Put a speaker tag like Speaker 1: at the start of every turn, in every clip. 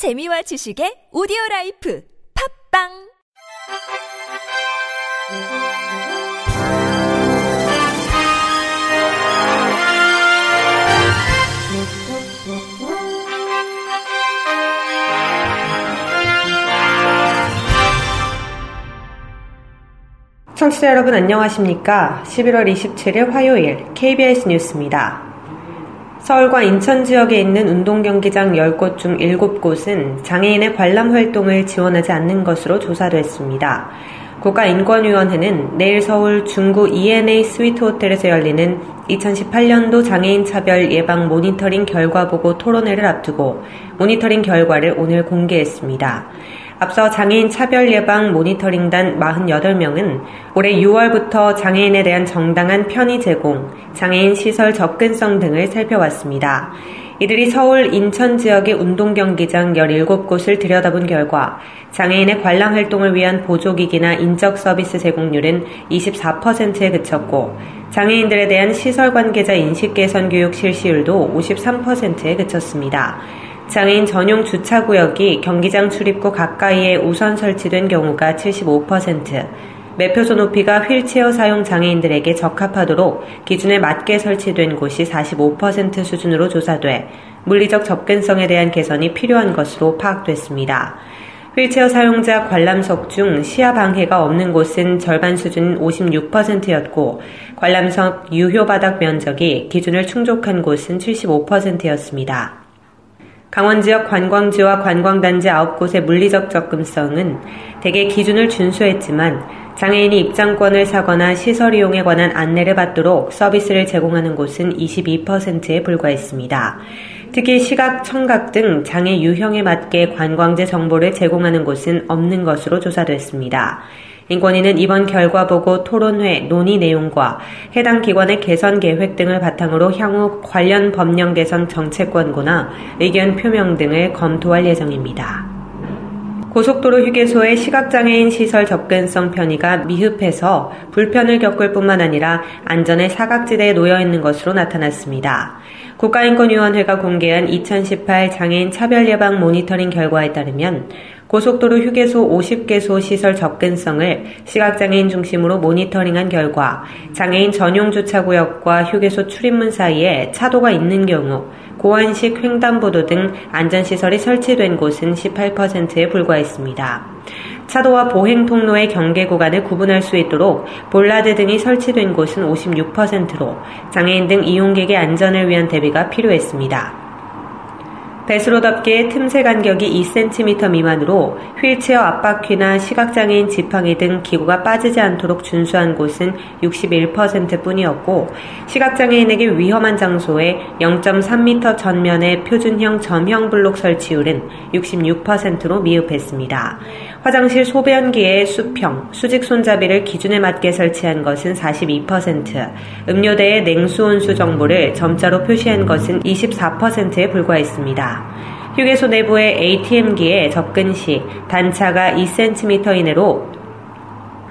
Speaker 1: 재미와 지식의 오디오 라이프 팝빵
Speaker 2: 청취자 여러분 안녕하십니까? 11월 27일 화요일 KBS 뉴스입니다. 서울과 인천 지역에 있는 운동경기장 10곳 중 7곳은 장애인의 관람 활동을 지원하지 않는 것으로 조사됐습니다. 국가인권위원회는 내일 서울 중구 ENA 스위트 호텔에서 열리는 2018년도 장애인 차별 예방 모니터링 결과 보고 토론회를 앞두고 모니터링 결과를 오늘 공개했습니다. 앞서 장애인 차별 예방 모니터링단 48명은 올해 6월부터 장애인에 대한 정당한 편의 제공, 장애인 시설 접근성 등을 살펴왔습니다. 이들이 서울, 인천 지역의 운동 경기장 17곳을 들여다본 결과 장애인의 관람 활동을 위한 보조기기나 인적 서비스 제공률은 24%에 그쳤고 장애인들에 대한 시설 관계자 인식 개선 교육 실시율도 53%에 그쳤습니다. 장애인 전용 주차구역이 경기장 출입구 가까이에 우선 설치된 경우가 75%, 매표소 높이가 휠체어 사용 장애인들에게 적합하도록 기준에 맞게 설치된 곳이 45% 수준으로 조사돼 물리적 접근성에 대한 개선이 필요한 것으로 파악됐습니다. 휠체어 사용자 관람석 중 시야 방해가 없는 곳은 절반 수준 56%였고 관람석 유효 바닥 면적이 기준을 충족한 곳은 75%였습니다. 강원 지역 관광지와 관광단지 9곳의 물리적 접근성은 대개 기준을 준수했지만 장애인이 입장권을 사거나 시설 이용에 관한 안내를 받도록 서비스를 제공하는 곳은 22%에 불과했습니다. 특히 시각, 청각 등 장애 유형에 맞게 관광지 정보를 제공하는 곳은 없는 것으로 조사됐습니다. 인권위는 이번 결과 보고 토론회 논의 내용과 해당 기관의 개선 계획 등을 바탕으로 향후 관련 법령 개선 정책 권고나 의견 표명 등을 검토할 예정입니다. 고속도로 휴게소의 시각장애인 시설 접근성 편의가 미흡해서 불편을 겪을 뿐만 아니라 안전에 사각지대에 놓여 있는 것으로 나타났습니다. 국가인권위원회가 공개한 2018 장애인 차별 예방 모니터링 결과에 따르면 고속도로 휴게소 50개소 시설 접근성을 시각장애인 중심으로 모니터링한 결과 장애인 전용 주차구역과 휴게소 출입문 사이에 차도가 있는 경우 고환식 횡단보도 등 안전시설이 설치된 곳은 18%에 불과했습니다. 차도와 보행 통로의 경계 구간을 구분할 수 있도록 볼라드 등이 설치된 곳은 56%로 장애인 등 이용객의 안전을 위한 대비가 필요했습니다. 배수로답게 틈새 간격이 2cm 미만으로 휠체어 앞바퀴나 시각장애인 지팡이 등 기구가 빠지지 않도록 준수한 곳은 61% 뿐이었고 시각장애인에게 위험한 장소에 0.3m 전면의 표준형 점형 블록 설치율은 66%로 미흡했습니다. 화장실 소변기에 수평, 수직 손잡이를 기준에 맞게 설치한 것은 42%, 음료대의 냉수 온수 정보를 점자로 표시한 것은 24%에 불과했습니다. 휴게소 내부의 ATM기에 접근 시 단차가 2cm 이내로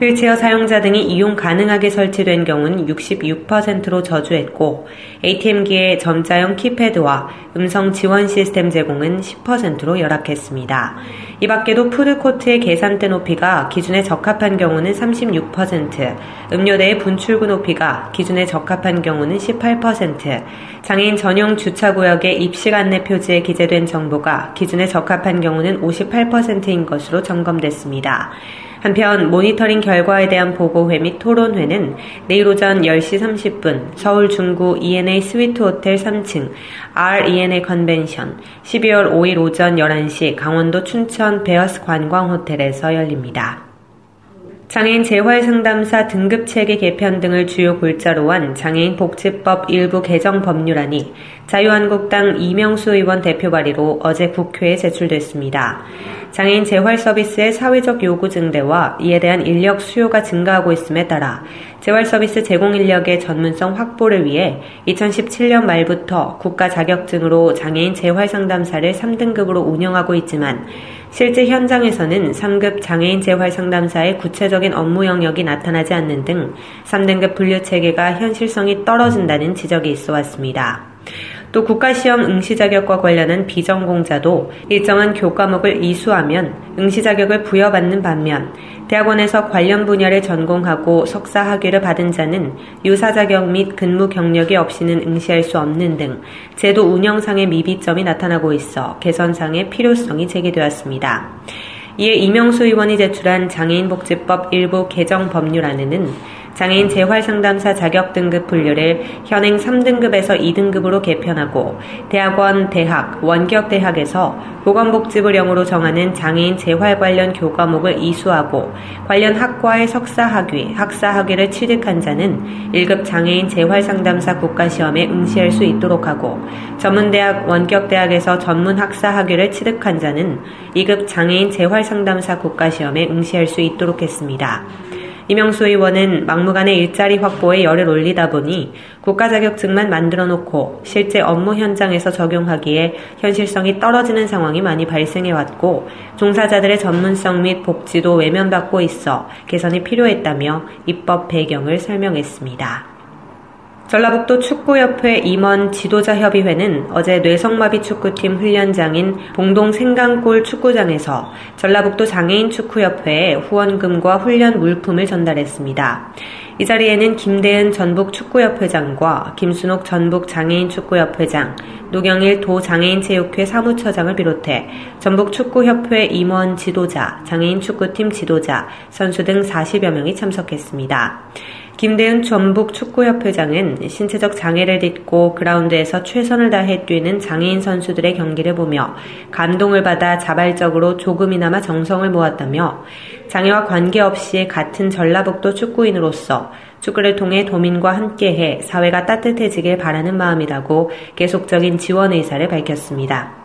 Speaker 2: 휠체어 사용자 등이 이용 가능하게 설치된 경우는 66%로 저주했고 ATM기의 점자형 키패드와 음성 지원 시스템 제공은 10%로 열악했습니다. 이 밖에도 푸드코트의 계산대 높이가 기준에 적합한 경우는 36%, 음료대의 분출구 높이가 기준에 적합한 경우는 18%, 장애인 전용 주차구역의 입식 안내 표지에 기재된 정보가 기준에 적합한 경우는 58%인 것으로 점검됐습니다. 한편 모니터링 결과에 대한 보고회 및 토론회는 내일 오전 10시 30분 서울 중구 ENA 스위트 호텔 3층 R-ENA 컨벤션 12월 5일 오전 11시 강원도 춘천 베어스 관광 호텔에서 열립니다. 장애인 재활상담사 등급체계 개편 등을 주요 골자로 한 장애인 복지법 일부 개정 법률안이 자유한국당 이명수 의원 대표 발의로 어제 국회에 제출됐습니다. 장애인 재활 서비스의 사회적 요구 증대와 이에 대한 인력 수요가 증가하고 있음에 따라 재활 서비스 제공 인력의 전문성 확보를 위해 2017년 말부터 국가 자격증으로 장애인 재활 상담사를 3등급으로 운영하고 있지만 실제 현장에서는 3급 장애인 재활 상담사의 구체적인 업무 영역이 나타나지 않는 등 3등급 분류 체계가 현실성이 떨어진다는 지적이 있어 왔습니다. 또 국가시험 응시 자격과 관련한 비전공자도 일정한 교과목을 이수하면 응시 자격을 부여받는 반면 대학원에서 관련 분야를 전공하고 석사 학위를 받은 자는 유사 자격 및 근무 경력이 없이는 응시할 수 없는 등 제도 운영상의 미비점이 나타나고 있어 개선상의 필요성이 제기되었습니다. 이에 이명수 의원이 제출한 장애인복지법 일부 개정 법률안에는 장애인 재활상담사 자격 등급 분류를 현행 3등급에서 2등급으로 개편하고 대학원, 대학, 원격대학에서 보건복지부령으로 정하는 장애인 재활 관련 교과목을 이수하고 관련 학과의 석사학위, 학사학위를 취득한 자는 1급 장애인 재활상담사 국가시험에 응시할 수 있도록 하고 전문대학, 원격대학에서 전문 학사학위를 취득한 자는 2급 장애인 재활상담사 국가시험에 응시할 수 있도록 했습니다. 이명수 의원은 막무가내 일자리 확보에 열을 올리다 보니 국가 자격증만 만들어 놓고 실제 업무 현장에서 적용하기에 현실성이 떨어지는 상황이 많이 발생해 왔고 종사자들의 전문성 및 복지도 외면받고 있어 개선이 필요했다며 입법 배경을 설명했습니다. 전라북도 축구협회 임원 지도자협의회는 어제 뇌성마비 축구팀 훈련장인 봉동 생강골 축구장에서 전라북도 장애인 축구협회에 후원금과 훈련 물품을 전달했습니다. 이 자리에는 김대은 전북 축구협회장과 김순옥 전북 장애인 축구협회장, 노경일 도 장애인체육회 사무처장을 비롯해 전북 축구협회 임원 지도자, 장애인 축구팀 지도자, 선수 등 40여 명이 참석했습니다. 김대은 전북 축구협회장은 신체적 장애를 딛고 그라운드에서 최선을 다해 뛰는 장애인 선수들의 경기를 보며 감동을 받아 자발적으로 조금이나마 정성을 모았다며 장애와 관계없이 같은 전라북도 축구인으로서 축구를 통해 도민과 함께해 사회가 따뜻해지길 바라는 마음이라고 계속적인 지원 의사를 밝혔습니다.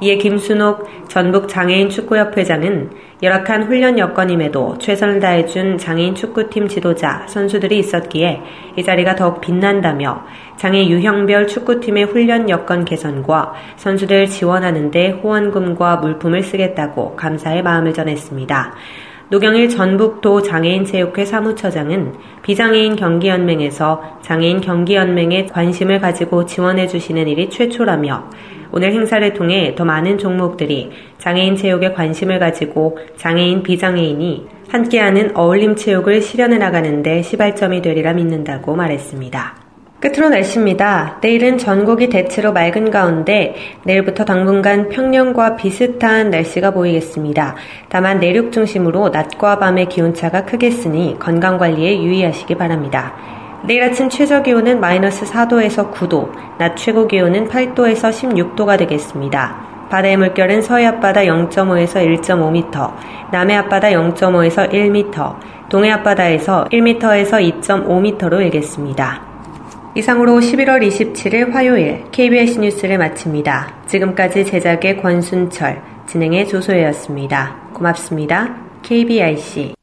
Speaker 2: 이에 김순옥 전북 장애인 축구협회장은 열악한 훈련 여건임에도 최선을 다해준 장애인 축구팀 지도자, 선수들이 있었기에 이 자리가 더욱 빛난다며 장애 유형별 축구팀의 훈련 여건 개선과 선수들 지원하는데 후원금과 물품을 쓰겠다고 감사의 마음을 전했습니다. 노경일 전북도 장애인체육회 사무처장은 비장애인 경기연맹에서 장애인 경기연맹에 관심을 가지고 지원해 주시는 일이 최초라며 오늘 행사를 통해 더 많은 종목들이 장애인 체육에 관심을 가지고 장애인, 비장애인이 함께하는 어울림 체육을 실현해 나가는데 시발점이 되리라 믿는다고 말했습니다. 끝으로 날씨입니다. 내일은 전국이 대체로 맑은 가운데 내일부터 당분간 평년과 비슷한 날씨가 보이겠습니다. 다만 내륙 중심으로 낮과 밤의 기온차가 크겠으니 건강관리에 유의하시기 바랍니다. 내일 아침 최저 기온은 마이너스 4도에서 9도, 낮 최고 기온은 8도에서 16도가 되겠습니다. 바다의 물결은 서해 앞바다 0.5에서 1.5m, 남해 앞바다 0.5에서 1m, 동해 앞바다에서 1m에서 2.5m로 일겠습니다. 이상으로 11월 27일 화요일 KBS 뉴스를 마칩니다. 지금까지 제작의 권순철, 진행의 조소혜였습니다. 고맙습니다. KBIC